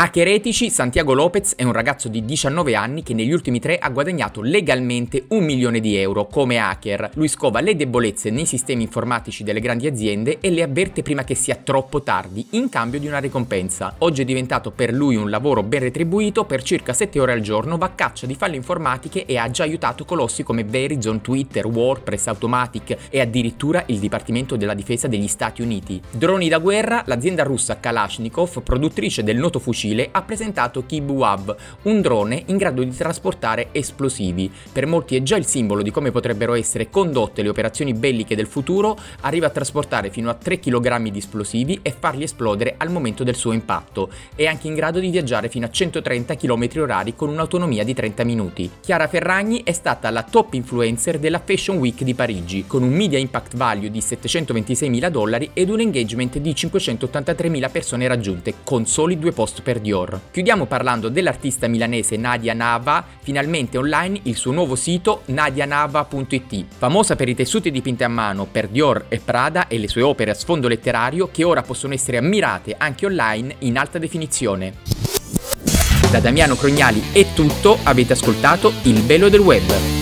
Hacker etici, Santiago Lopez è un ragazzo di 19 anni che negli ultimi tre ha guadagnato legalmente un milione di euro come hacker. Lui scova le debolezze nei sistemi informatici delle grandi aziende e le avverte prima che sia troppo tardi, in cambio di una ricompensa. Oggi è diventato per lui un lavoro ben retribuito, per circa 7 ore al giorno va a caccia di falle informatiche e ha già aiutato colossi come Verizon, Twitter, WordPress, Automatic e addirittura il Dipartimento della Difesa degli Stati Uniti. Droni da guerra, l'azienda russa Kalashnikov, produttrice del noto fucile, ha presentato Kibuab, un drone in grado di trasportare esplosivi. Per molti è già il simbolo di come potrebbero essere condotte le operazioni belliche del futuro, arriva a trasportare fino a 3 kg di esplosivi e farli esplodere al momento del suo impatto. È anche in grado di viaggiare fino a 130 km h con un'autonomia di 30 minuti. Chiara Ferragni è stata la top influencer della Fashion Week di Parigi, con un media impact value di 726 mila dollari ed un engagement di 583 mila persone raggiunte, con soli due post per Dior. Chiudiamo parlando dell'artista milanese Nadia Nava, finalmente online il suo nuovo sito nadianava.it, famosa per i tessuti dipinti a mano per Dior e Prada e le sue opere a sfondo letterario che ora possono essere ammirate anche online in alta definizione. Da Damiano Crognali è tutto, avete ascoltato Il Velo del Web.